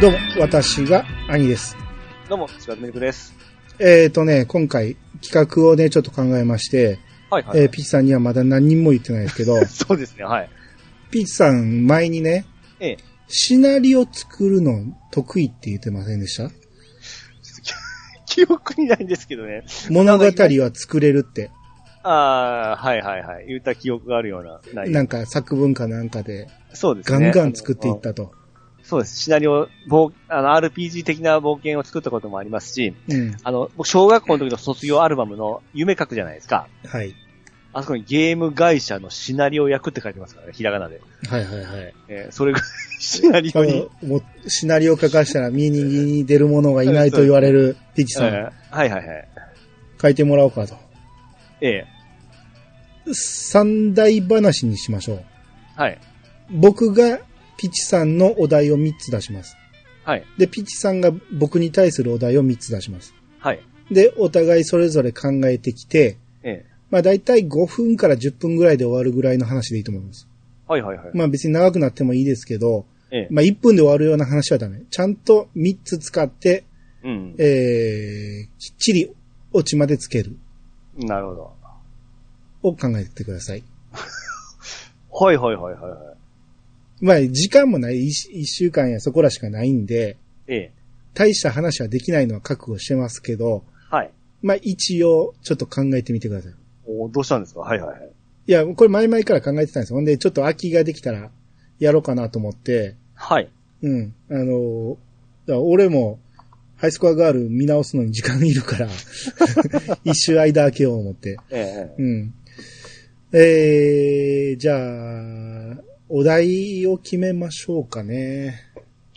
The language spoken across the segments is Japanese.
どうも、私が兄です。どうも、柴田ミルクです。えーとね、今回企画をね、ちょっと考えまして、はいはい。えーピッチさんにはまだ何人も言ってないですけど、そうですね、はい。ピッチさん前にね、ええ。シナリオ作るの得意って言ってませんでした？記憶にないんですけどね。物語は作れるって、ああ、はいはいはい。言った記憶があるような、ない。なんか作文かなんかでそうですね。ガンガン作っていっ。たと。そうです。シナリオ、冒あの、RPG 的な冒険を作ったこともありますし、うん。あの、僕、小学校の時の卒業アルバムの夢書くじゃないですか。はい。あそこにゲーム会社のシナリオ役って書いてますからね、ひらがなで。はいはいはい。えーそれが シナリオに。もうシナリオ書かしたらミーニングに出る者がいないと言われるピッチさん、えーはいはいはい。書いてもらおうかと。ええ三大話にしましょう。はい。僕がピチさんのお題を3つ出します。はい。で、ピチさんが僕に対するお題を3つ出します。はい。で、お互いそれぞれ考えてきて、ええまあ大体5分から10分ぐらいで終わるぐらいの話でいいと思います。はいはいはい。まあ別に長くなってもいいですけど、ええまあ1分で終わるような話はダメ。ちゃんと3つ使って、うん。えー、きっちりオチまでつけるなるほど。を考えてください。はいはいはいはいはい。まあ時間もない 1, 週間やそこらしかないんで、ええ。大した話はできないのは覚悟してますけど、はい。まあ一応ちょっと考えてみてください。おどうしたんですか？はいはいはい。いや、これ前々から考えてたんですよ。ほんで、ちょっと空きができたらやろうかなと思って、はい。うん。あのーだから俺もハイスコアガール見直すのに時間いるから、一周間空けよう思って。ええ。うん。えー、じゃあ、お題を決めましょうかね。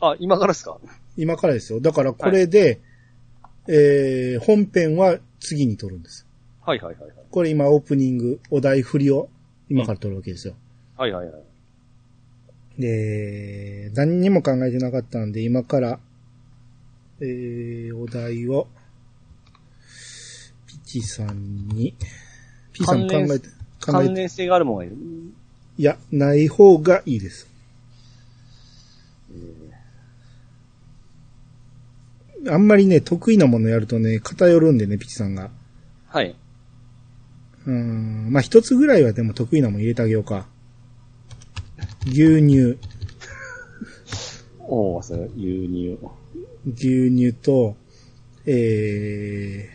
あ、今からですか？今からですよ。だからこれで、えー、本編は次に撮るんです。はいはいはいはい。これ今オープニング、お題振りを今から撮るわけですよ。はいはいはい。で、何にも考えてなかったんで、今から、えー、お題を、ピチさんに、ピチさん考えて、考えて、関連性があるものがいる。いや、ない方がいいです。あんまりね、得意なものやるとね、偏るんでね、ピチさんが。はい。うーん、まあ、一つぐらいはでも得意なもの入れてあげようか。牛乳、おおそれ、輸入。牛乳と、え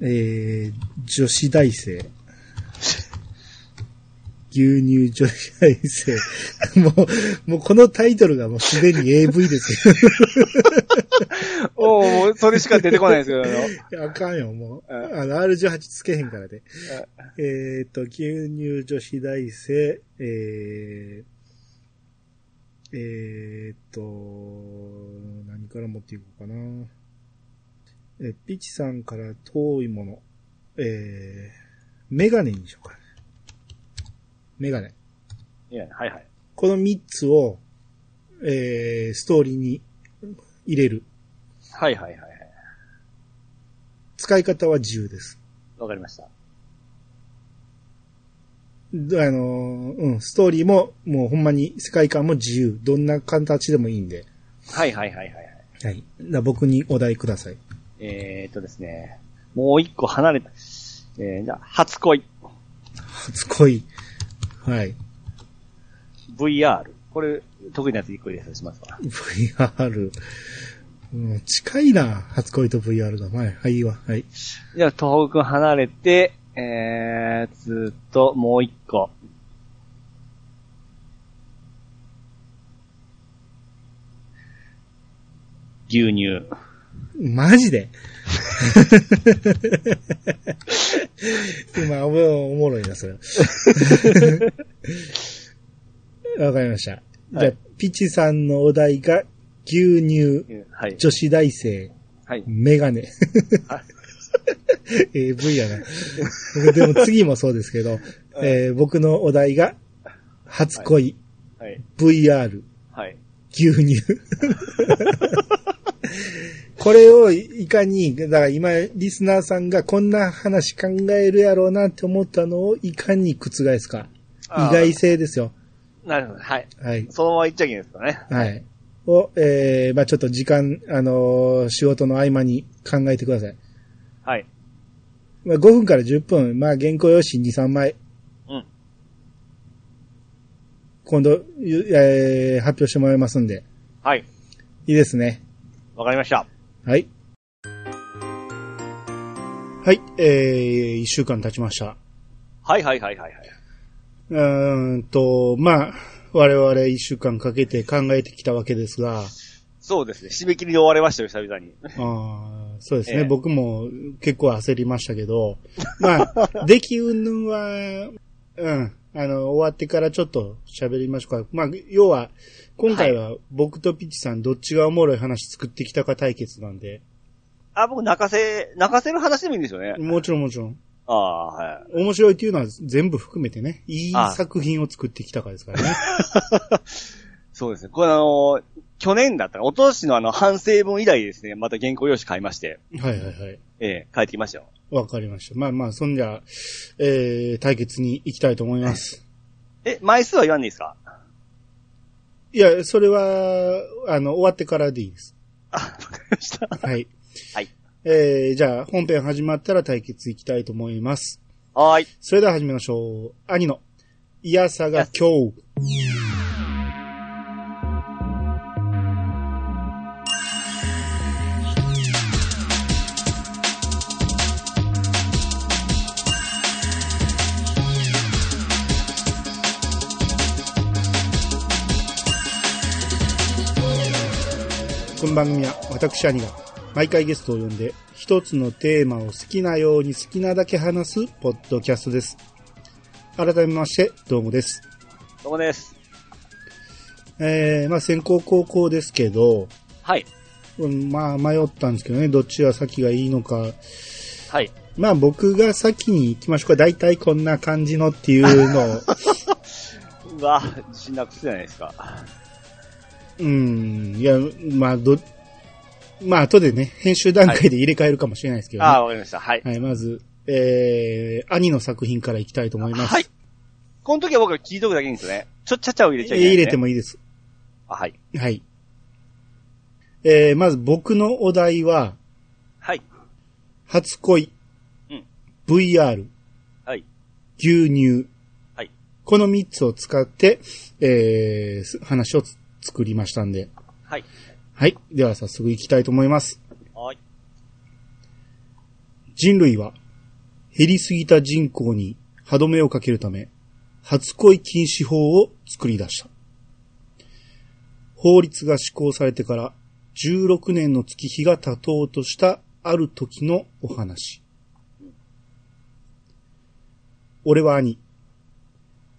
えー、女子大生。牛乳女子大生。もう、もうこのタイトルがもうすでに AV ですよ。おおもう、それしか出てこないですけど、あかんよ、もう。うんあの、R18 つけへんからで。えーっと、牛乳女子大生、えー、えーっと、何から持っていこうかな。え、ピチさんから遠いもの。えー、メガネにしようか。メガネ。いや、はいはい。この3つを、えー、ストーリーに入れる。はいはいはいはい。使い方は自由です。わかりました。あの、うん、ストーリーも、もうほんまに世界観も自由。どんな形でもいいんで。はいはいはいはいはい。はい。僕にお題ください。えーっとですね。もう一個離れた。えー、じゃあ、初恋。初恋。はい。VR。これ、得意なやつ一個入れさせますわ。VR。うん、近いな、初恋と VR が。はい、はい、いいわ。はい。じゃあ、東北離れて、えー、ずっと、もう一個。牛乳。マジで 今、おもおもろいな、それ。わかりました。じゃあ、はいピチさんのお題が、牛乳、はい。女子大生、はい。メガネはい。AV やな。でも次もそうですけど、えー僕のお題が、初恋、はい。VR、はい。牛乳。これをいかに、だから今、リスナーさんがこんな話考えるやろうなって思ったのをいかに覆すか。意外性ですよ。なるほど。はい。はい。そのまま言っちゃいけないですかね。はい。を、えー、まあちょっと時間、あのー仕事の合間に考えてください。はい。まあ5分から10分、まあ原稿用紙2、3枚。うん。今度、ゆえー、発表してもらいますんで。はい。いいですね。わかりました。はい。はい、えー、一週間経ちました。はいはいはいはいはい。うーんと、まあ、我々一週間かけて考えてきたわけですが、そうですね。締め切りで終われましたよ、久々に。あーそうですね、ええ僕も結構焦りましたけど、まあ、出来云々は、うん、あの、終わってからちょっと喋りましょうか。まあ、要は、今回は僕とピッチさんどっちがおもろい話作ってきたか対決なんで、あ、僕泣かせ、泣かせる話でもいいんですよね。もちろんもちろん。ああ、はい。面白いっていうのは全部含めてね、いいあ作品を作ってきたからですからね。そうですね。これあの、去年だったら、おととしのあの、反省文以来ですね、また原稿用紙買いまして、はいはいはい。ええ帰ってきましたよ。わかりました。まあまあ、そんじゃ、えー、対決に行きたいと思います。え、枚数は言わんでいいですか？いや、それは、あの、終わってからでいいです。あ、わかりました。はい。はい。えー、じゃあ、本編始まったら対決行きたいと思います。はーい。それでは始めましょう。兄の、いやさが今日。この番組は私兄が毎回ゲストを呼んで一つのテーマを好きなように好きなだけ話すポッドキャストです。改めまして、どうもです。どうもです。えー、まあ先行後攻ですけど、はい。うんまあ迷ったんですけどね、どっちが先がいいのか。はい。まあ僕が先に行きましょうか。大体こんな感じのっていうのを、うわ、自信なくすじゃないですか。うん、いや、まあど、まあ後でね、編集段階で入れ替えるかもしれないですけどね。ああ、わかりました。はい。はい、まず、えー、兄の作品からいきたいと思います。はい。この時は僕は聞いとくだけいいんですよね。ちょ、ちゃちゃを入れちゃいけない、えー入れても。もいいです。あ、はい。はい。えー、まず僕のお題は、はい。初恋、うん VR、はい。牛乳、はい。この3つを使って、えーす、話をつ作りましたんで。はい。はい。では早速行きたいと思います。はい。人類は減りすぎた人口に歯止めをかけるため、初恋禁止法を作り出した。法律が施行されてから16年の月日が経とうとしたある時のお話。俺は兄。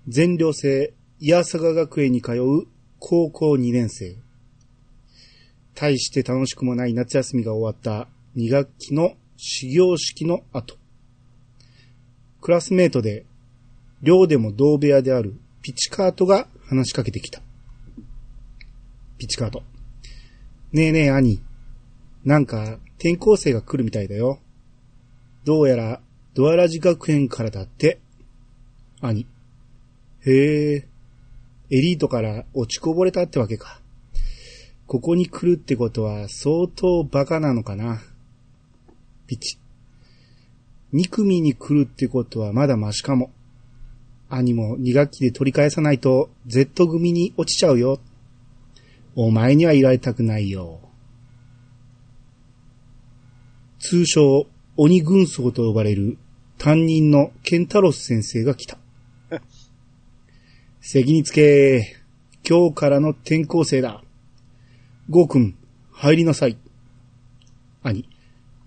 全寮制、イヤサガ学園に通う高校2年生。大して楽しくもない夏休みが終わった2学期の始業式の後。クラスメートで、寮でも同部屋であるピチカートが話しかけてきた。ピチカート。ねえねえ兄。なんか転校生が来るみたいだよ。どうやらドアラジ学園からだって。兄。へえ。エリートから落ちこぼれたってわけか。ここに来るってことは相当バカなのかな。ピチ。二組に来るってことはまだマシかも。兄も二学期で取り返さないと Z 組に落ちちゃうよ。お前にはいられたくないよ。通称、鬼軍曹と呼ばれる担任のケンタロス先生が来た。席につけ、今日からの転校生だ。ゴー君、入りなさい。兄、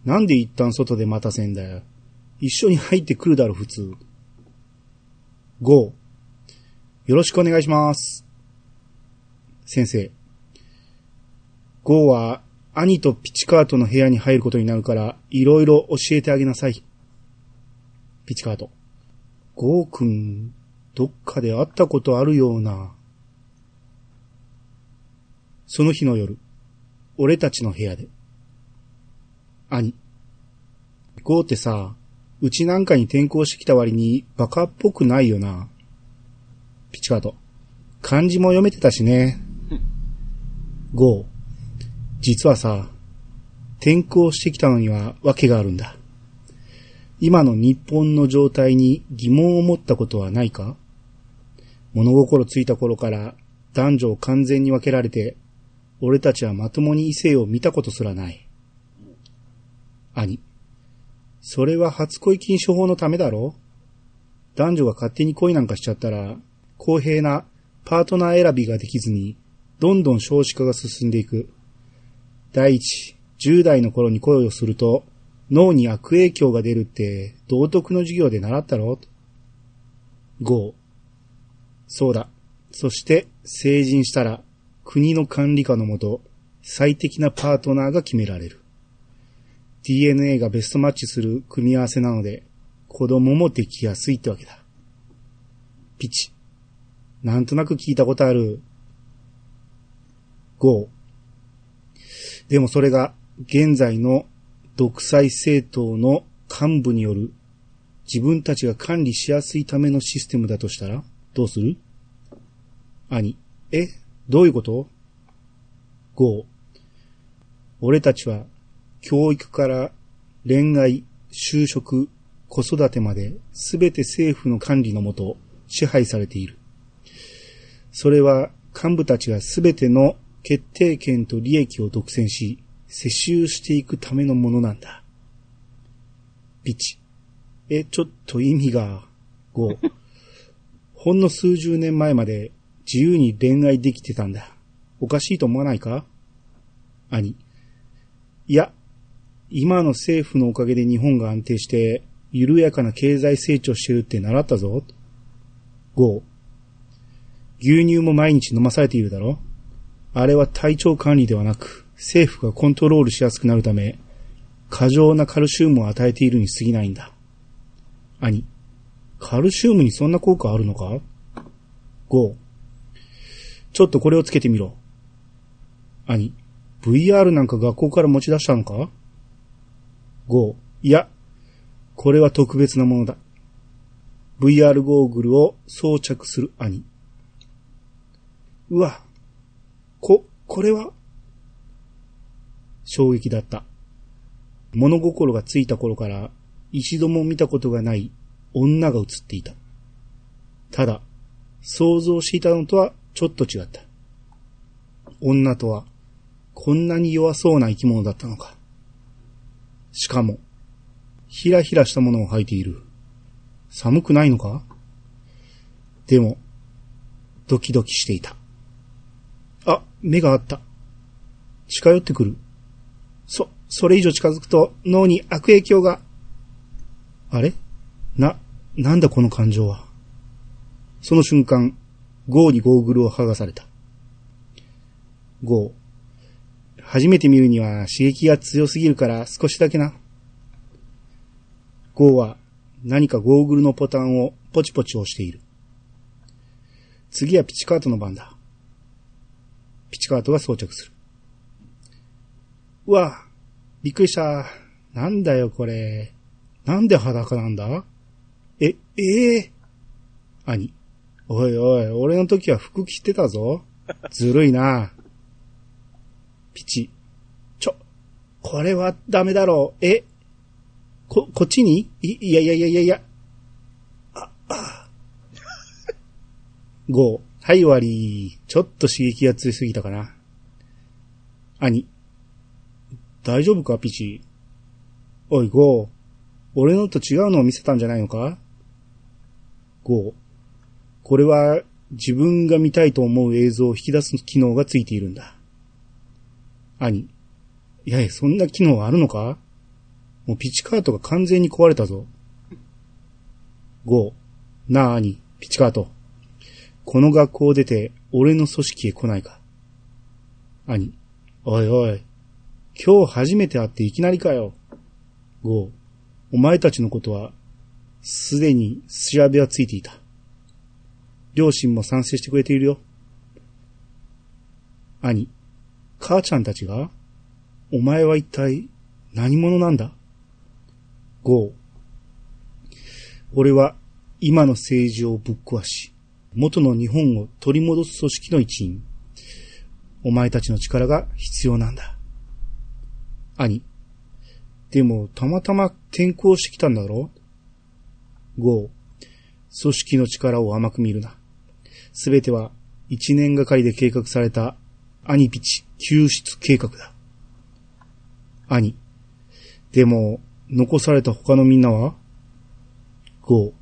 なんで一旦外で待たせんだよ。一緒に入ってくるだろ、普通。ゴー、よろしくお願いします。先生、ゴーは兄とピチカートの部屋に入ることになるから、いろいろ教えてあげなさい。ピチカート、ゴー君、どっかで会ったことあるような。その日の夜、俺たちの部屋で。兄。ゴーってさ、うちなんかに転校してきた割にバカっぽくないよな。ピチカート。漢字も読めてたしね。5、実はさ、転校してきたのには訳があるんだ。今の日本の状態に疑問を持ったことはないか？物心ついた頃から男女を完全に分けられて、俺たちはまともに異性を見たことすらない。兄。それは初恋禁止法のためだろ？男女が勝手に恋なんかしちゃったら、公平なパートナー選びができずに、どんどん少子化が進んでいく。第一、10代の頃に恋をすると、脳に悪影響が出るって、道徳の授業で習ったろ ?5、そうだ。そして、成人したら、国の管理下のもと、最適なパートナーが決められる。DNA がベストマッチする組み合わせなので、子供もできやすいってわけだ。ピチ。なんとなく聞いたことある。5。でもそれが、現在の独裁政党の幹部による自分たちが管理しやすいためのシステムだとしたらどうする？兄、え？どういうこと ?5、俺たちは教育から恋愛、就職、子育てまで全て政府の管理のもと支配されている。それは幹部たちが全ての決定権と利益を独占し、世襲していくためのものなんだ。ピチ。え、ちょっと意味が、5。ほんの数十年前まで自由に恋愛できてたんだ。おかしいと思わないか？兄。いや、今の政府のおかげで日本が安定して、緩やかな経済成長してるって習ったぞ。5. 牛乳も毎日飲まされているだろ？あれは体調管理ではなく、政府がコントロールしやすくなるため、過剰なカルシウムを与えているに過ぎないんだ。兄、カルシウムにそんな効果あるのか ?5、ちょっとこれをつけてみろ。兄、VR なんか学校から持ち出したのか ?5、いや、これは特別なものだ。VR ゴーグルを装着する兄。うわ、こ、これは？衝撃だった。物心がついた頃から一度も見たことがない女が映っていた。ただ、想像していたのとはちょっと違った。女とは、こんなに弱そうな生き物だったのか。しかも、ひらひらしたものを履いている。寒くないのか？でも、ドキドキしていた。あ、目があった。近寄ってくる。そ、それ以上近づくと脳に悪影響が。あれ？な、なんだこの感情は？その瞬間、ゴーにゴーグルを剥がされた。ゴー。初めて見るには刺激が強すぎるから少しだけな。ゴーは何かゴーグルのボタンをポチポチ押している。次はピチカートの番だ。ピチカートが装着する。うわ、びっくりした。なんだよこれ。なんで裸なんだ？え、ええ兄。おいおい、俺の時は服着てたぞ。ずるいな。ピチ。ちょ、これはダメだろう。え、こ、こっちに？い、いやいやいやいやいや。あ、あ。ゴー。はい、終わり。ちょっと刺激が強すぎたかな。兄。大丈夫か、ピチ？おい、ゴー。俺のと違うのを見せたんじゃないのか？ゴー。これは自分が見たいと思う映像を引き出す機能がついているんだ。兄。いやいや、そんな機能あるのか？もうピチカートが完全に壊れたぞ。ゴー。なあ、兄。ピチカート。この学校を出て、俺の組織へ来ないか？兄。おいおい。今日初めて会っていきなりかよ。ゴー。お前たちのことは、すでに調べはついていた。両親も賛成してくれているよ。兄、母ちゃんたちが、お前は一体何者なんだ？ゴー。俺は今の政治をぶっ壊し、元の日本を取り戻す組織の一員。お前たちの力が必要なんだ。兄。でも、たまたま転校してきたんだろ？う5、組織の力を甘く見るな。すべては一年がかりで計画された兄ピチ救出計画だ。兄。でも、残された他のみんなは ?5、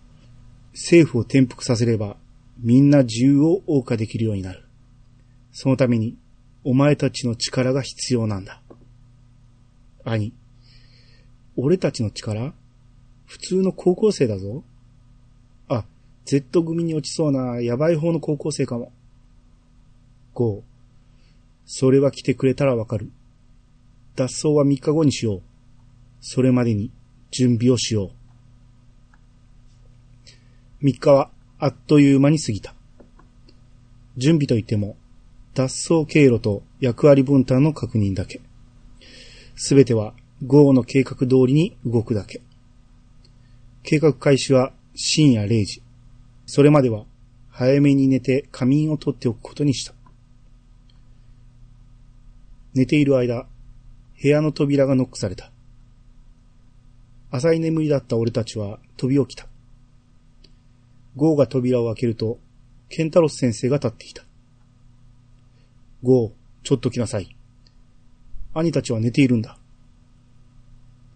政府を転覆させれば、みんな自由を謳歌できるようになる。そのために、お前たちの力が必要なんだ。兄。俺たちの力普通の高校生だぞ。あ、Z 組に落ちそうなヤバい方の高校生かも。5、それは来てくれたらわかる。脱走は3日後にしよう。それまでに準備をしよう。3日はあっという間に過ぎた。準備といっても、脱走経路と役割分担の確認だけ。すべては GO の計画通りに動くだけ。計画開始は深夜0時。それまでは早めに寝て仮眠を取っておくことにした。寝ている間、部屋の扉がノックされた。浅い眠りだった俺たちは飛び起きた。ゴーが扉を開けると、ケンタロス先生が立ってきた。ゴー、ちょっと来なさい。兄たちは寝ているんだ。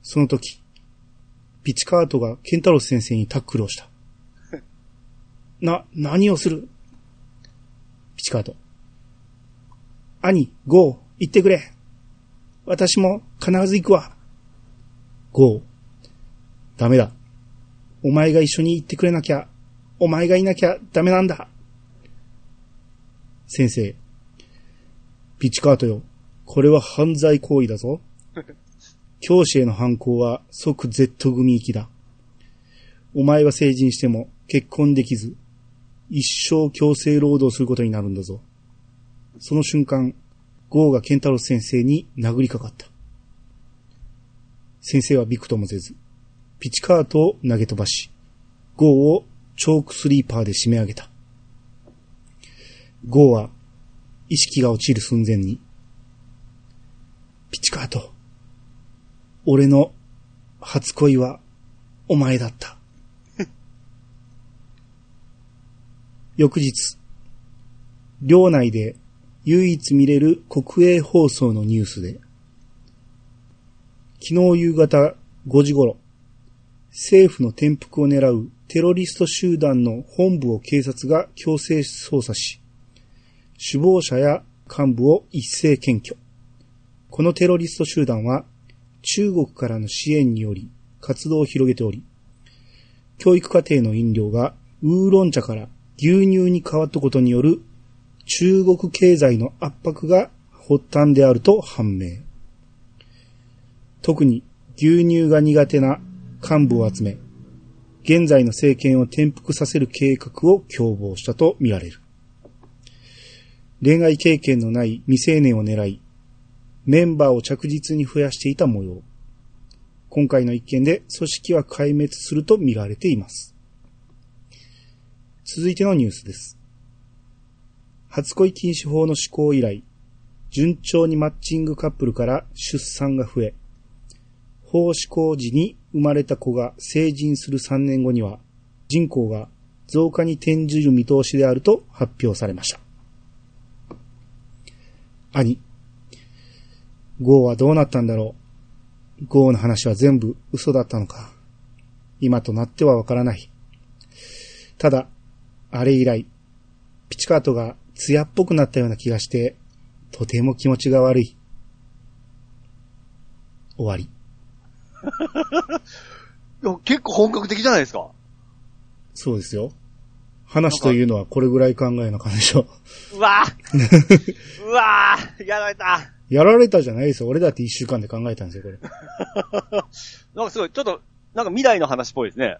その時、ピチカートがケンタロス先生にタックルをした。な、何をする？ピチカート。兄、ゴー、行ってくれ。私も必ず行くわ。ゴー。ダメだ。お前が一緒に行ってくれなきゃ、お前がいなきゃダメなんだ。先生。ピチカートよ。これは犯罪行為だぞ。教師への犯行は即 Z 組行きだ。お前は成人しても結婚できず、一生強制労働することになるんだぞ。その瞬間、ゴーがケンタロス先生に殴りかかった。先生はびくともせず、ピチカートを投げ飛ばし、ゴーをチョークスリーパーで締め上げた。ゴーは意識が落ちる寸前に、ピチカート、俺の初恋はお前だった。翌日、寮内で唯一見れる国営放送のニュースで、昨日夕方5時頃、政府の転覆を狙うテロリスト集団の本部を警察が強制捜査し、首謀者や幹部を一斉検挙。このテロリスト集団は中国からの支援により活動を広げており、教育課程の飲料がウーロン茶から牛乳に変わったことによる中国経済の圧迫が発端であると判明。特に牛乳が苦手な幹部を集め、現在の政権を転覆させる計画を共謀したとみられる。恋愛経験のない未成年を狙い、メンバーを着実に増やしていた模様。今回の一件で組織は壊滅すると見られています。続いてのニュースです。初恋禁止法の施行以来、順調にマッチングカップルから出産が増え、法施行時に生まれた子が成人する3年後には、人口が増加に転じる見通しであると発表されました。兄。ゴーはどうなったんだろう？ゴーの話は全部嘘だったのか？今となってはわからない。ただ、あれ以来、ピチカートが艶っぽくなったような気がして、とても気持ちが悪い。終わり。結構本格的じゃないですか。そうですよ。話というのはこれぐらい考えな感じでしょ。うわぁ うわぁやられたやられたじゃないですよ。俺だって一週間で考えたんですよ、これ。なんかすごい、ちょっと、なんか未来の話っぽいですね。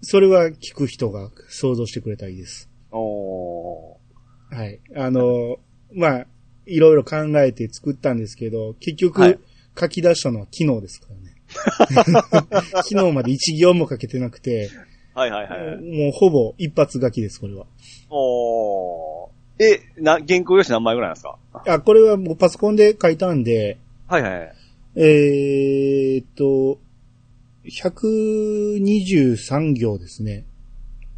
それは聞く人が想像してくれたらいいです。おー。はい。あの、まあ、いろいろ考えて作ったんですけど、結局、はい、書き出したのは昨日ですからね。昨日まで一行も書けてなくて、はいはいはい。もうほぼ一発書きです、これは。おー。え、な、原稿用紙何枚ぐらいなんですか？あ、これはもうパソコンで書いたんで、はいはいはい。えーっと、123行ですね。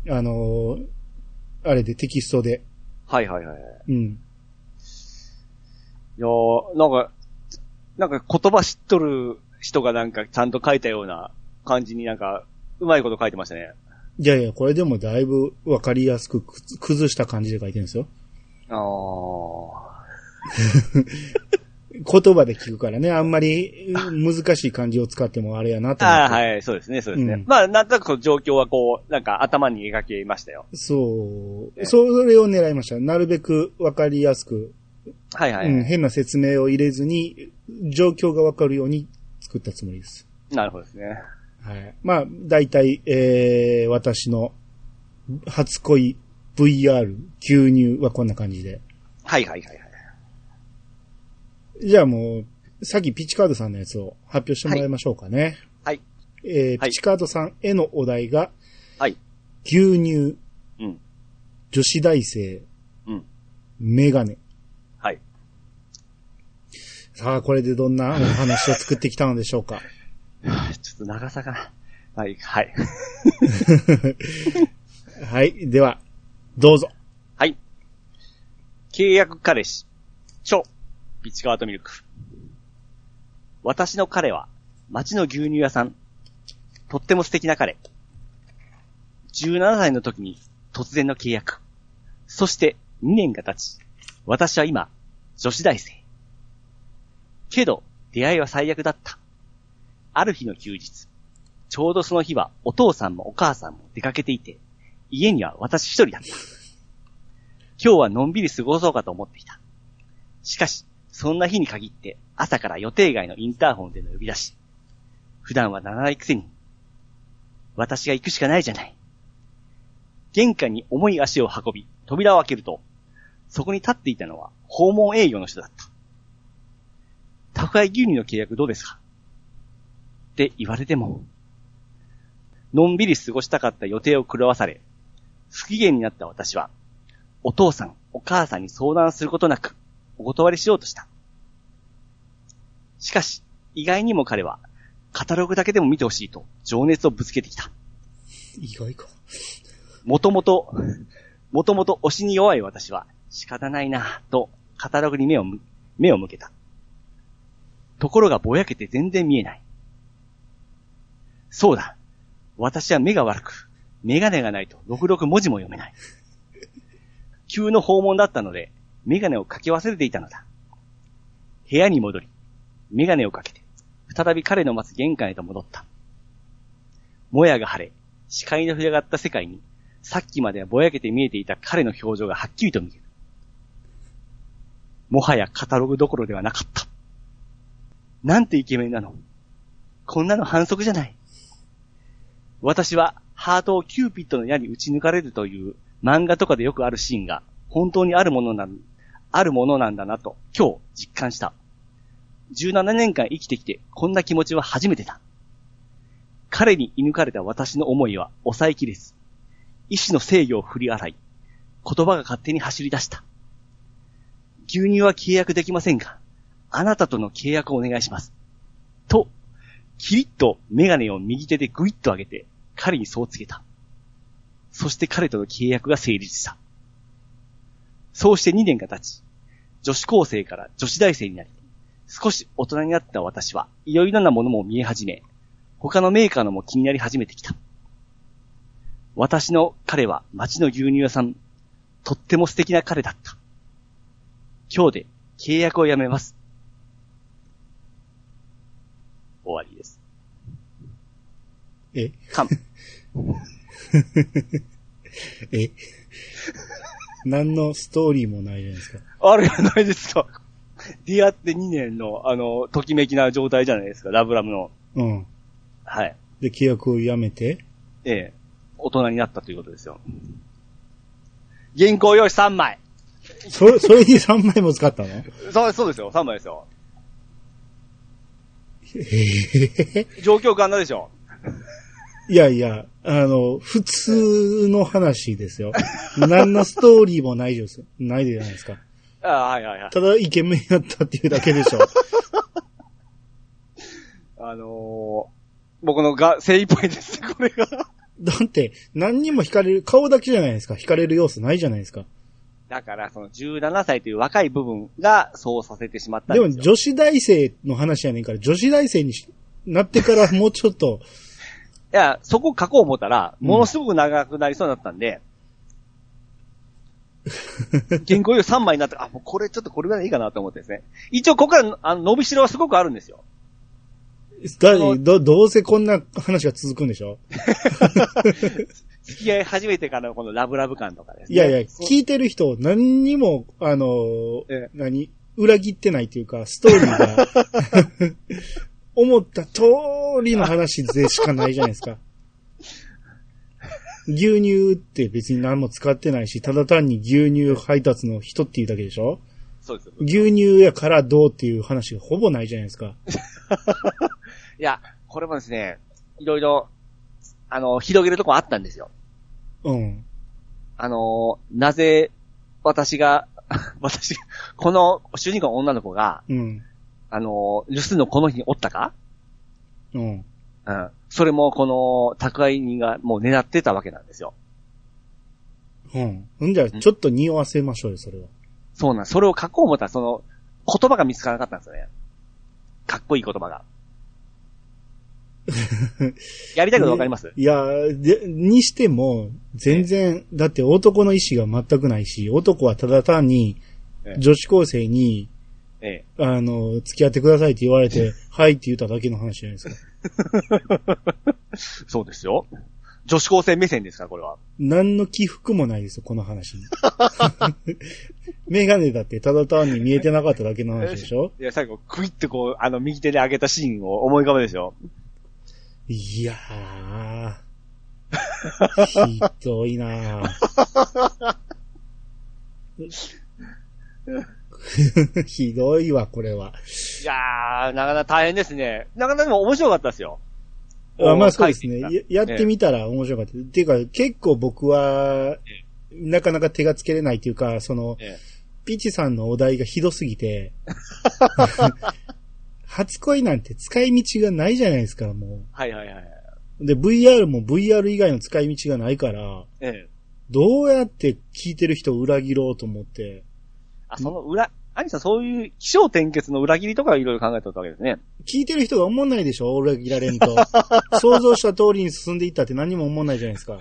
あのーあれでテキストで。はいはいはい。うん。いやー、なんか、なんか言葉知っとる人がなんかちゃんと書いたような感じになんか、うまいこと書いてましたね。いやいや、これでもだいぶわかりやすくく崩した感じで書いてるんですよ。あー。言葉で聞くからね、あんまり難しい漢字を使ってもあれやなと思って。あーはい、そうですね、そうですね。うんまあ、なんとなくこう状況はこう、なんか頭に描けましたよ。そう。ねそれを狙いました。なるべくわかりやすく、はいはい。うん、変な説明を入れずに、状況がわかるように作ったつもりです。なるほどですね。はい。まあ、大体、えー、私の初恋 VR 吸入はこんな感じで。はいはいはいはい。じゃあもう、さっきピチカードさんのやつを発表してもらいましょうかね。はい。えーはいピチカードさんへのお題が、はい。牛乳、うん。女子大生、うん。メガネ。はい。さあ、これでどんなお話を作ってきたのでしょうか？ちょっと長さが。はい、はい。はい。では、どうぞ。はい。契約彼氏。超。ピチカートミルク。私の彼は、町の牛乳屋さん。とっても素敵な彼。17歳の時に突然の契約。そして2年が経ち、私は今、女子大生。けど、出会いは最悪だった。ある日の休日。ちょうどその日はお父さんもお母さんも出かけていて、家には私一人だった。今日はのんびり過ごそうかと思っていた。しかし、そんな日に限って朝から予定外のインターホンでの呼び出し。普段はならないくせに、私が行くしかないじゃない。玄関に重い足を運び、扉を開けると、そこに立っていたのは訪問営業の人だった。宅配牛乳の契約どうですか？って言われても、のんびり過ごしたかった予定を狂わされ、不機嫌になった私は、お父さん、お母さんに相談することなく、お断りしようとした。しかし、意外にも彼は、カタログだけでも見てほしいと、情熱をぶつけてきた。意外か。もともと、もともと推しに弱い私は、仕方ないなぁと、カタログに目をむ、目を向けた。ところがぼやけて全然見えない。そうだ。私は目が悪く、メガネがないと、ろくろく文字も読めない。急の訪問だったので、メガネをかけ忘れていたのだ。部屋に戻り、メガネをかけて、再び彼の待つ玄関へと戻った。もやが晴れ、視界の広がった世界に、さっきまではぼやけて見えていた彼の表情がはっきりと見える。もはやカタログどころではなかった。なんてイケメンなの。こんなの反則じゃない。私はハートをキューピッドの矢に打ち抜かれるという漫画とかでよくあるシーンが本当にあるものなん、あるものなんだなと今日実感した。17年間生きてきてこんな気持ちは初めてだ。彼に射抜かれた私の思いは抑えきれず、意志の制御を振り洗い、言葉が勝手に走り出した。牛乳は契約できませんが、あなたとの契約をお願いします。と、キリッとメガネを右手でグイッと上げて、彼にそう告げた。そして彼との契約が成立した。そうして2年が経ち、女子高生から女子大生になり、少し大人になった私はいろいろなものも見え始め、他のメーカーのも気になり始めてきた。私の彼は町の牛乳屋さん、とっても素敵な彼だった。今日で契約をやめます。終わりです。え？かん、え何のストーリーもないじゃないですか。あれがないですか。出会って2年の、あの、ときめきな状態じゃないですか、ラブラムの。うん。はい。で、契約をやめて、ええ、大人になったということですよ。原稿用紙3枚。それ、それに3枚も使ったの？そう、そうですよ、3枚ですよ。ええ状況簡単でしょ。いやいや、あの、普通の話ですよ。何のストーリーもないです。ないじゃないですか。ああ、はいはいはい。ただイケメンやったっていうだけでしょ。あのー僕のが精一杯です、これが。だって、何にも惹かれる、顔だけじゃないですか。惹かれる要素ないじゃないですか。だから、その17歳という若い部分がそうさせてしまったんでも。女子大生の話やねんから、女子大生にしなってからもうちょっと、いや、そこ書こう思ったら、うん。ものすごく長くなりそうになったんで、原稿用3枚になって、あ、もうこれちょっとこれぐらいいいかなと思ってですね。一応、ここから、あの、伸びしろはすごくあるんですよ。だど、どうせこんな話が続くんでしょ？付き合い始めてからのこのラブラブ感とかですね。いやいや、聞いてる人、何にも、あのーええ。何裏切ってないっていうか、ストーリーが、思った通りの話でしかないじゃないですか。牛乳って別に何も使ってないし、ただ単に牛乳配達の人っていうだけでしょ？そうです。牛乳やからどうっていう話がほぼないじゃないですか。いや、これもですね、いろいろ、あの、広げるとこあったんですよ。うん。あの、なぜ、私が、私、この主人公の女の子が、うん。あの、留守のこの日におったか？うん。うん。それもこの宅配人がもう狙ってたわけなんですよ。うん。んじゃあ、ちょっと匂わせましょうよ、それは。そうなん、それを書こう思ったら、その、言葉が見つからなかったんですよね。かっこいい言葉が。やりたいことわかります、いや、で、にしても、全然、だって男の意志が全くないし、男はただ単にええ、女子高生に、えあの、付き合ってくださいって言われて、はいって言っただけの話じゃないですか。え。そうですよ。女子高生目線ですから、これは。何の起伏もないですよ、この話に。メガネだってただ単に見えてなかっただけの話でしょ？いや、最後、クイってこう、あの、右手で上げたシーンを思い浮かべるでしょ。いやー。ひどいなー ひどいわ、これは。いやー、なかなか大変ですね。なかなかでも面白かったですよ。あまあそうですね。ややってみたら面白かった。っていうか、結構僕は、なかなか手がつけれないっていうか、その、ええピチさんのお題がひどすぎて、初恋なんて使い道がないじゃないですか、もはいはいはい。う。で、VR も VR 以外の使い道がないから、ええ。どうやって聞いてる人を裏切ろうと思って、あ、その裏、兄さんそういう気象転結の裏切りとかいろいろ考えてたわけですね。聞いてる人が思んないでしょ裏切られんと。想像した通りに進んでいったって何も思んないじゃないですか。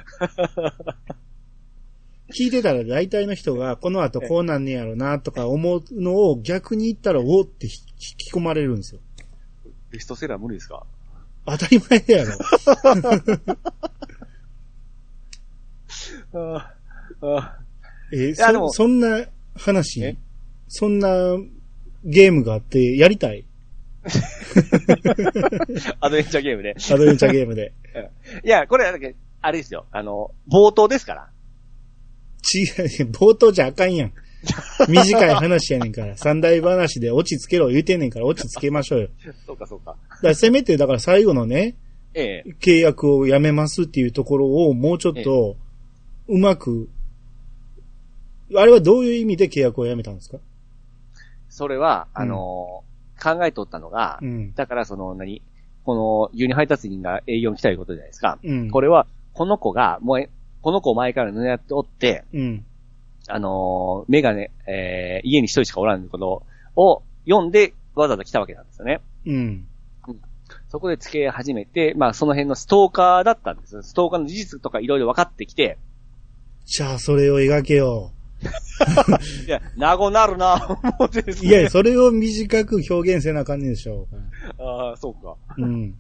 聞いてたら大体の人がこの後こうなんねやろなとか思うのを逆に言ったらおって引き込まれるんですよ。ベストセラー無理ですか？当たり前やろ。ああえやでもそ、そんな話え、そんなゲームがあってやりたい アドベンチャーゲームで。アドベンチャーゲームで。いや、これ、あれですよ。あの、冒頭ですから。違う、冒頭じゃあかんやん。短い話やねんから。三大話で落ち着けろ言うてんねんから落ち着けましょうよ。そうかそうか。だからせめて、だから最後のね、ええ。契約をやめますっていうところをもうちょっと、うまく、あれはどういう意味で契約をやめたんですか？それは、あの考えとったのが、うん。だからその何、この牛乳配達人が営業に来たいうことじゃないですか。うん。これは、この子が、もう、この子を前から狙っておって、うん。あのーメガネ、えー家に一人しかおらんことを読んで、わざわざ来たわけなんですよね。うん。そこで付き合い始めて、まあその辺のストーカーだったんです。ストーカーの事実とかいろいろ分かってきて、じゃあ、それを描けよいや、なごなるな、思ってですう。ね。いや、それを短く表現せなあかんねんでしょああ、そうか。う。うん。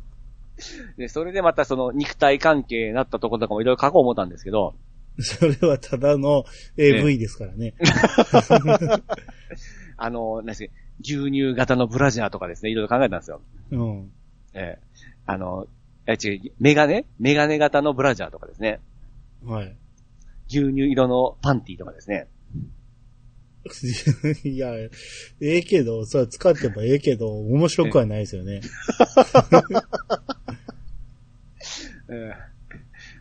で、それでまたその肉体関係になったところとかもいろいろ書こう思ったんですけど、それはただの AV ですからね。あの、なんですか牛乳型のブラジャーとかですね、いろいろ考えたんですよ。うん。ええあの、え、違う、メガネ？メガネ型のブラジャーとかですね。はい。牛乳色のパンティーとかですね。いや、ええけど、それは使ってもええけど、面白くはないですよね。え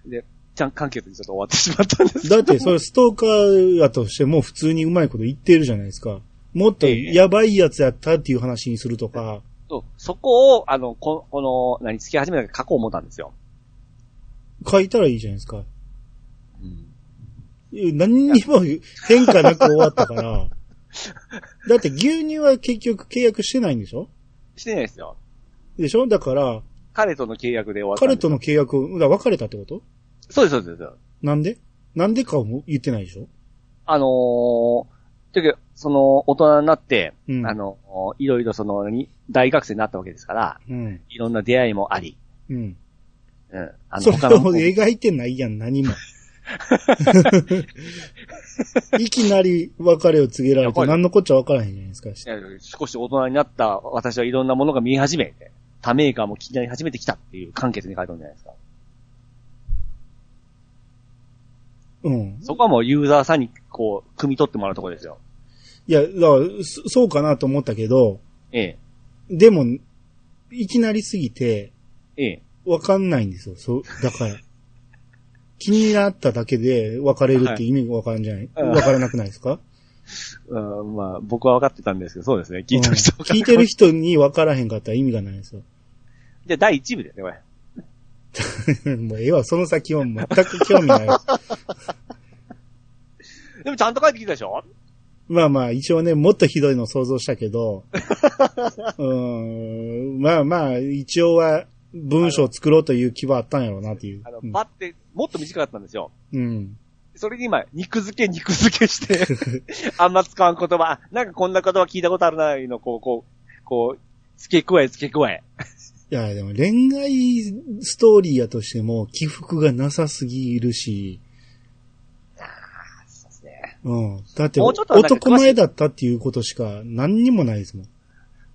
えで、ちゃん簡潔にちょっと終わってしまったんですだって、それストーカーやとしても普通にうまいこと言ってるじゃないですか。もっとやばいやつやったっていう話にするとか、そうそこを、あの、ここの、何、付き始めた時書こう思ったんですよ。書いたらいいじゃないですか。うん。何にも変化なく終わったから。だって牛乳は結局契約してないんでしょ？してないですよ。でしょ？だから、彼との契約で終わった。彼との契約、だ別れたってこと？そうです、そうです。そうですなんで？なんでかも言ってないでしょ？あのー、というか、その、大人になって、うんあの、いろいろその、に大学生になったわけですから、うん。いろんな出会いもあり、うん。うん。あそれを描いてないやん、何も。いきなり別れを告げられて何のこっちゃ分からへんじゃないですか。少し大人になった私はいろんなものが見え始めて、他メーカーも気になり始めてきたっていう簡潔に書いてるんじゃないですか。うん。そこはもうユーザーさんにこう、汲み取ってもらうところですよ。いや、だから、そそうかなと思ったけど、ええ。でも、いきなりすぎて、ええ。わかんないんですよ。そう、だから。気になっただけで別れるって意味がわからんじゃない？うん。わからなくないですか？うん、まあ、僕は分かってたんですけど、そうですね。聞いてうんる人、聞いてる人に分からへんかったら意味がないですよ。じゃあ、第1部ですね、これ。もうええわ、その先は全く興味ない。でもちゃんと書いてきたでしょ？まあまあ、一応ね、もっとひどいの想像したけど、うーん、まあまあ、一応は文章を作ろうという気はあったんやろうなっていうあの、。うんパって、もっと短かったんですよ。うん。それに今、肉付け、肉付けして、あんま使わん言葉、あなんかこんな言葉聞いたことあるな、いうの、こう、こう、こう、付け加え、付け加え。いや、でも恋愛ストーリーやとしても起伏がなさすぎるし、そうですね。うん。だって、男前だったっていうことしか何にもないですもん。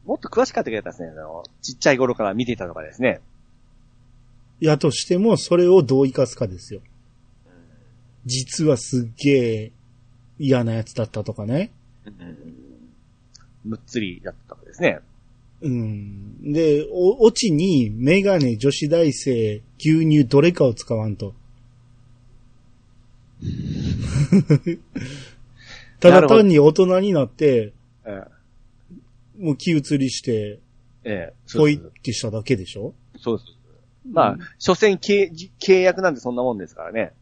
もっと詳しかったけどですね、あの、ちっちゃい頃から見てたとかですね。やとしても、それをどう生かすかですよ。実はすっげえ嫌なやつだったとかね。うん。むっつりだったわけですね。うん。で、お、オチにメガネ、女子大生、牛乳、どれかを使わんと。ただ単に大人になって、えもう気移りして、えええポイってしただけでしょ？そうです。まあ、所詮契契約なんてそんなもんですからね。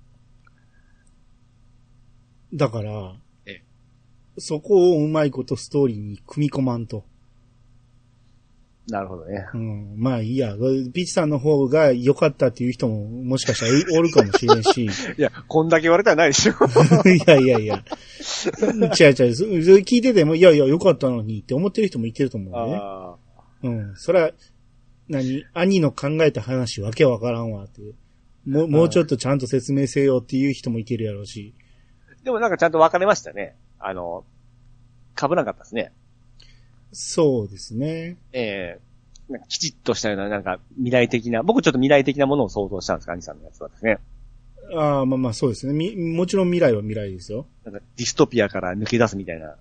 だからえ、そこをうまいことストーリーに組み込まんと。なるほどね。うん、まあいいや。ピッチさんの方が良かったっていう人ももしかしたらおるかもしれんし。いや、こんだけ言われたらないでしょ。いやいやいや。違う違う。そそれ聞いてても、いやいや、良かったのにって思ってる人もいてると思うね。あうん。それは、何？兄の考えた話わけわからんわっていう。もう、もうちょっとちゃんと説明せよっていう人もいてるやろうし。ーでもなんかちゃんと分かれましたね。あの、被らなかったですね。そうですね。ええなんかきちっとしたような、なんか未来的な、僕ちょっと未来的なものを想像したんですか、兄さんのやつはですね。ああ、まあまあそうですね。み、もちろん未来は未来ですよ。なんかディストピアから抜け出すみたいな。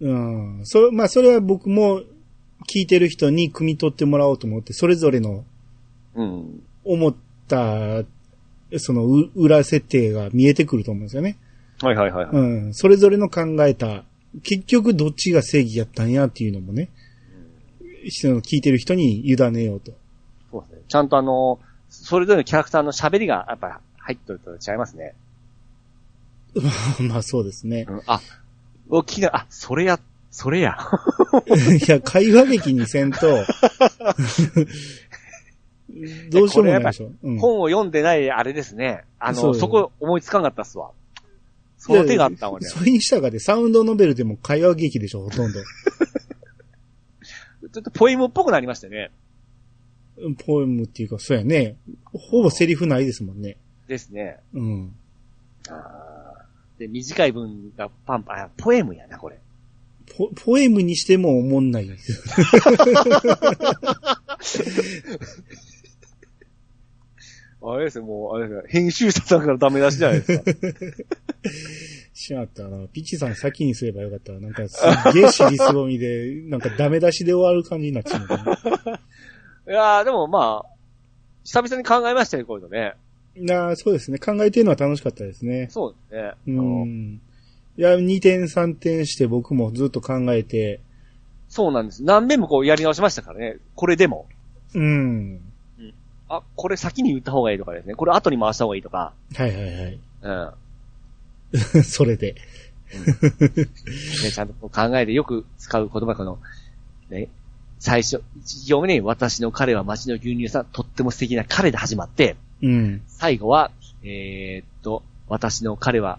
うん。それ、まあそれは僕も聞いてる人に汲み取ってもらおうと思って、それぞれのうん。思った、そのう裏設定が見えてくると思うんですよね。はいはいはい。はいうん。それぞれの考えた、結局どっちが正義やったんやっていうのもね、その聞いてる人に委ねようと。そうですね。ちゃんとあの、それぞれのキャラクターの喋りがやっぱ入ってると違いますね。まあそうですね。うん、あ、お聞きな、あ、それや、それや。いや、会話劇にせんと、どうしようもないでしょ。うん本を読んでないあれですね。あの、そうそこ思いつかんかったっすわ。その手があったわね。それにしたがで、サウンドノベルでも会話劇でしょ、ほとんど。ちょっとポエムっぽくなりましたね。ポエムっていうか、そうやね。ほぼセリフないですもんね。ですね。うん。あーで、短い文がパンパン、あ、ポエムやな、これ。ポ、ポエムにしても思んないです。あれですよ、もう、あれですよ、編集者さんからダメ出しじゃないですか。しまったな。ピッチさん先にすればよかった。なんかすっげえ尻すぼみで、なんかダメ出しで終わる感じになっちゃうな。いやー、でもまあ、久々に考えましたね、こういうのね。なそうですね。考えてるのは楽しかったですね。そうですね。うあのん。いや、2点3点して僕もずっと考えて、そうなんです。何遍もこうやり直しましたからね。これでも。うん。あ、これ先に言った方がいいとかですね。これ後に回した方がいいとか。はいはいはい。うん。それで。ね、ちゃんと考えてよく使う言葉この、ね、最初、一行目に私の彼は街の牛乳さん、とっても素敵な彼で始まって、うん。最後は、えーっと、私の彼は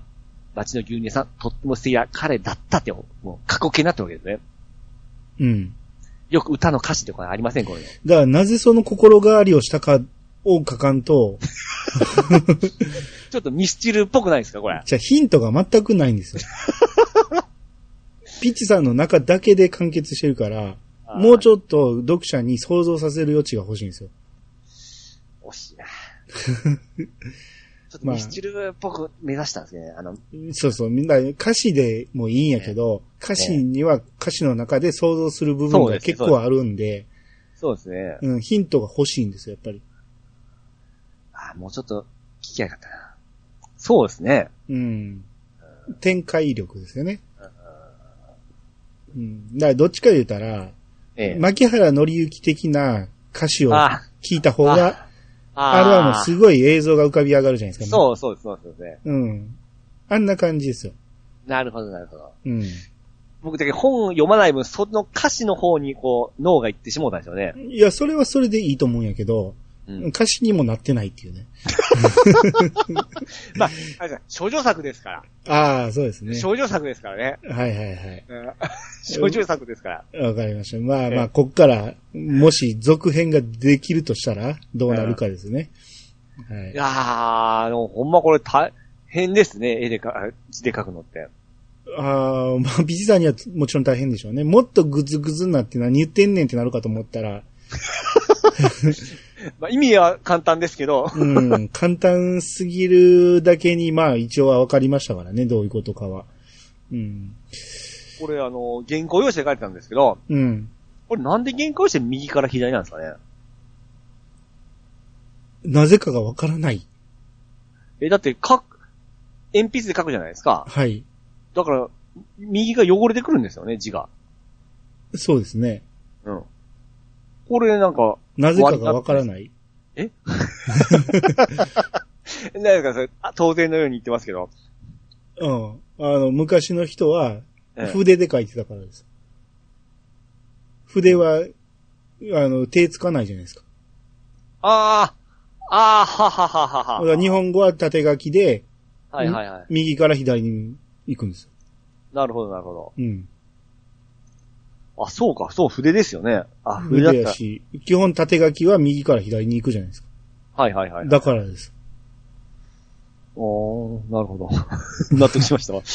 街の牛乳さん、とっても素敵な彼だったって、もう過去形になったわけですね。うん。よく歌の歌詞とかありませんこういうの。だからなぜその心変わりをしたかを書かんと、ちょっとミスチルっぽくないですかこれ？じゃあヒントが全くないんですよ。ピッチさんの中だけで完結してるから、もうちょっと読者に想像させる余地が欲しいんですよ。と。惜しいな。ちょっとミスチルっぽく目指したんですね。あの、そうそう、みんな歌詞でもいいんやけど、歌詞には歌詞の中で想像する部分が結構あるんで、そうですね。うん、ヒントが欲しいんですよ、やっぱり。あもうちょっと聞きやがったな。そうですね。うん。展開力ですよね。うん。だからどっちか言うたら、ええ。牧原紀之的な歌詞をあ聞いた方が、ああれはもうすごい映像が浮かび上がるじゃないですか。そうそうそうですね。う。うん。あんな感じですよ。なるほど、なるほど。うん。僕だけ本読まない分、その歌詞の方にこう、脳が行ってしもうたんですよね。いや、それはそれでいいと思うんやけど、うん。歌詞にもなってないっていうね。まあ、あれ少女作ですから。ああ、そうですね。少女作ですからね。はいはいはい。うん 少女作ですから。わかりました。まあまあ、ええこっから、もし続編ができるとしたら、どうなるかですね。はいい。やー、でもほんまこれ大変ですね、絵でか、字で書くのって。ああ、まあ、美術さんにはもちろん大変でしょうね。もっとグズグズになって何言ってんねんってなるかと思ったら、まあ、意味は簡単ですけど、うん、簡単すぎるだけに、まあ一応は分かりましたからね、どういうことかは。うん。これあの、原稿用紙で書いてたんですけど、うん。これなんで原稿用紙右から左なんですかね？なぜかが分からない。え、だって、書く、鉛筆で書くじゃないですか。はい。だから、右が汚れてくるんですよね、字が。そうですね。うん。これなんか、なぜかが分からない。何ですかそれあ当然のように言ってますけど。うん。あの、昔の人は、ええ筆で書いてたからです。筆は、あの、手つかないじゃないですか。ああ、ああ、ははははは。ら日本語は縦書きで、はいはいはい。右から左に行くんですよ。なるほどなるほど。うん。あ、そうか、そう、筆ですよね。あ、筆だった。し、基本縦書きは右から左に行くじゃないですか。はいはいはい。だからです。おー、なるほど。納得しましたわ。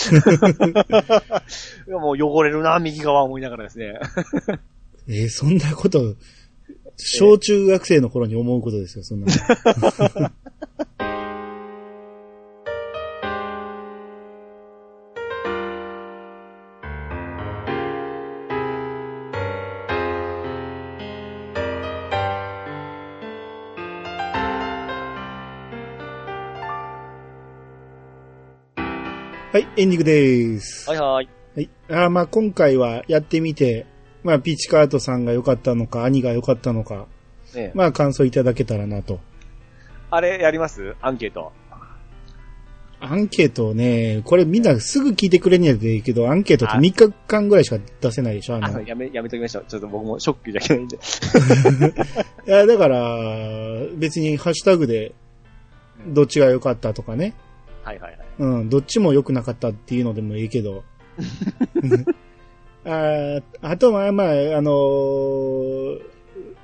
いやもう汚れるな、右側思いながらですね。えーそんなこと、小中学生の頃に思うことですよ、そんなの。はい、エンディングです。はいはい。はい。あーまあ今回はやってみて、まあピーチカートさんが良かったのか、兄が良かったのか、ねまあ感想いただけたらなと。あれやります？アンケート。アンケートをね、これみんなすぐ聞いてくれんやでいいけど、アンケートってあ3日間ぐらいしか出せないでしょああの、い やめ、やめときましょう。ちょっと僕もショックじゃいけないんで。や、だから、別にハッシュタグで、どっちが良かったとかね、はいはいはい。うん、どっちも良くなかったっていうのでもいいけど。あーあとは、まあ、あのー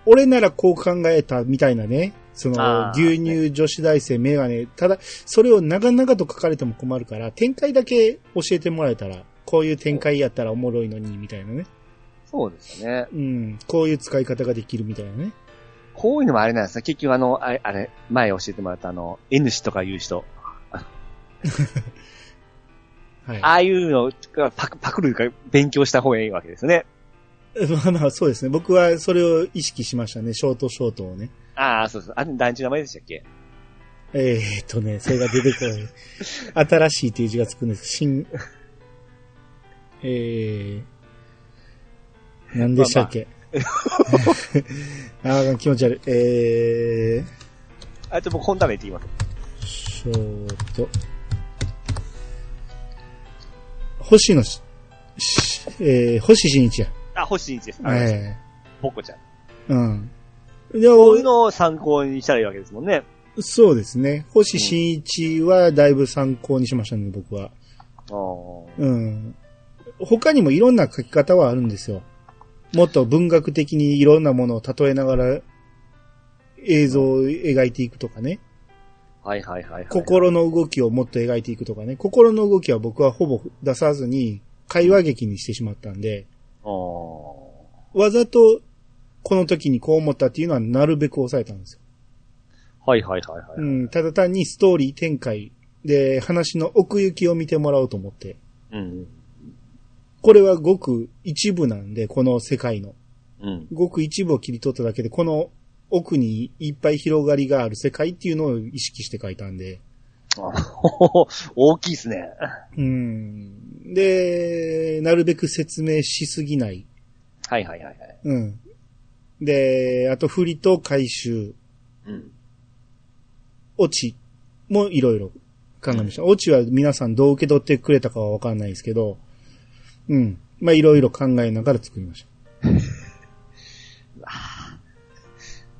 俺ならこう考えたみたいなね、その牛乳女子大生メガネ、ただ、それを長々と書かれても困るから、展開だけ教えてもらえたら、こういう展開やったらおもろいのに、みたいなね。そうですよね。うん、こういう使い方ができるみたいなね。こういうのもあれなんですね。結局あの、あれ、あれ前教えてもらったあの、N 氏とかいう人。はい。ああいうのがパク、パクるか勉強した方がいいわけですね。まあまあ、そうですね。僕はそれを意識しましたね。ショートショートをね。ああ、そうそう。あれ、団地の名前でしたっけ？えー、っとね、それが出てこない。新しいっていう字がつくんです。新、えー、何でしたっけ、あー気持ち悪い。えあ、ちょ、僕、本ダメって言います。ー、ショート。星野し、しえー、星新一や。あ、星新一です。あえボッコちゃん。えうん。で、こういうのを参考にしたらいいわけですもんね。そうですね。星新一はだいぶ参考にしましたね、僕は。あーうん。他にもいろんな書き方はあるんですよ。もっと文学的にいろんなものを例えながら映像を描いていくとかね。はいはいはい、はい。心の動きをもっと描いていくとかね。心の動きは僕はほぼ出さずに会話劇にしてしまったんで、あーわざとこの時にこう思ったっていうのはなるべく抑えたんですよ。はいはいはいはい。うん。ただ単にストーリー展開で話の奥行きを見てもらおうと思って。うん。これはごく一部なんで、この世界の。うん。ごく一部を切り取っただけで、この奥にいっぱい広がりがある世界っていうのを意識して書いたんで。大きいですね。うん。で、なるべく説明しすぎない。はいはいはいはい。うん。で、あと振りと回収、うん。オチもいろいろ考えました。オチは皆さんどう受け取ってくれたかはわかんないですけど、うん。まあいろいろ考えながら作りました。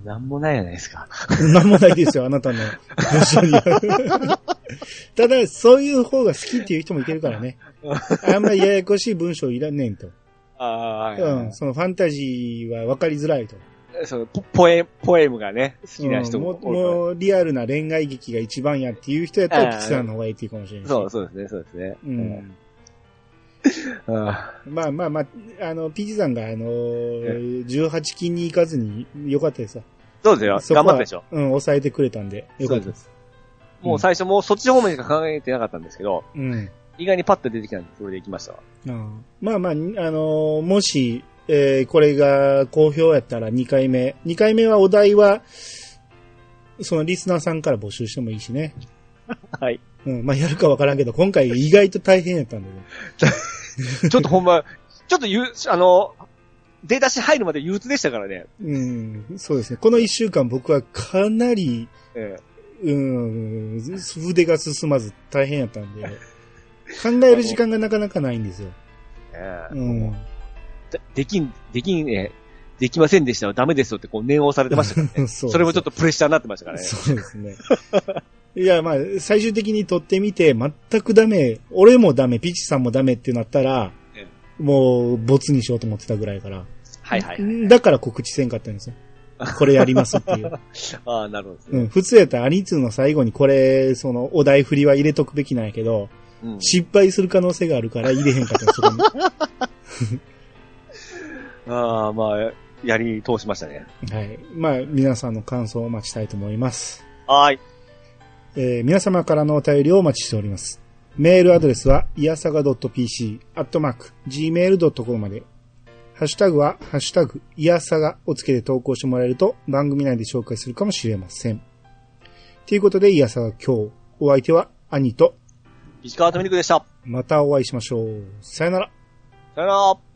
なんもないじゃないですか。なんもないですよ、あなたの文章には。ただ、そういう方が好きっていう人もいてるからね。あんまりややこしい文章いらんねんと。あうん、そのファンタジーは分かりづらいと。そうポポエ、ポエムがね、好きな人うんもうもおるからもうリアルな恋愛劇が一番やっていう人やったら、ピチさんの方がいいっていうかもしれないし。そう、そうですね、そうですね。うん。あまあまあまあ、あの、ピチさんが、あのー、18金に行かずによかったですわ。そうですよ。頑張ったでしょ。うん、抑えてくれたんで、よかったです。もう最初もうそっち方面しか考えてなかったんですけど、うん。意外にパッと出てきたんで、それで行きましたわ。うんまあまあ、あのーもし、えーこれが好評やったら2回目。2回目はお題は、そのリスナーさんから募集してもいいしね。はい。うん、まあやるかわからんけど、今回意外と大変やったんでね。ちょっとほんま、ちょっとゆう、あの、出だし入るまで憂鬱でしたからね。うん、そうですね。この1週間僕はかなり、えうん、筆が進まず大変やったんで、考える時間がなかなかないんですよ。えええうん。でできん、できん、えーできませんでしたよ、ダメですよってこう念を押されてましたからね。そうそれもちょっとプレッシャーになってましたからね。そうですね。いや、まあ、最終的に撮ってみて、全くダメ、俺もダメ、ピチさんもダメってなったらえ、もう、ボツにしようと思ってたぐらいから。はいはいはい。だから告知せんかったんですよ。これやりますっていう。ああ、なるほどね。うん、普通やったらアニツーの最後にこれ、その、お題振りは入れとくべきなんやけど、うん失敗する可能性があるから入れへんかったそこに。ああ、まあ、やり通しましたね。はい。まあ、皆さんの感想をお待ちしたいと思います。はーい。えー皆様からのお便りをお待ちしております。メールアドレスは、いやさが .pc、アットマーク、gmail.com まで。ハッシュタグは、ハッシュタグ、いやさがをつけて投稿してもらえると、番組内で紹介するかもしれません。ということで、いやさが今日、お相手は、兄と、石川とみにくでした。またお会いしましょう。さよなら。さよなら。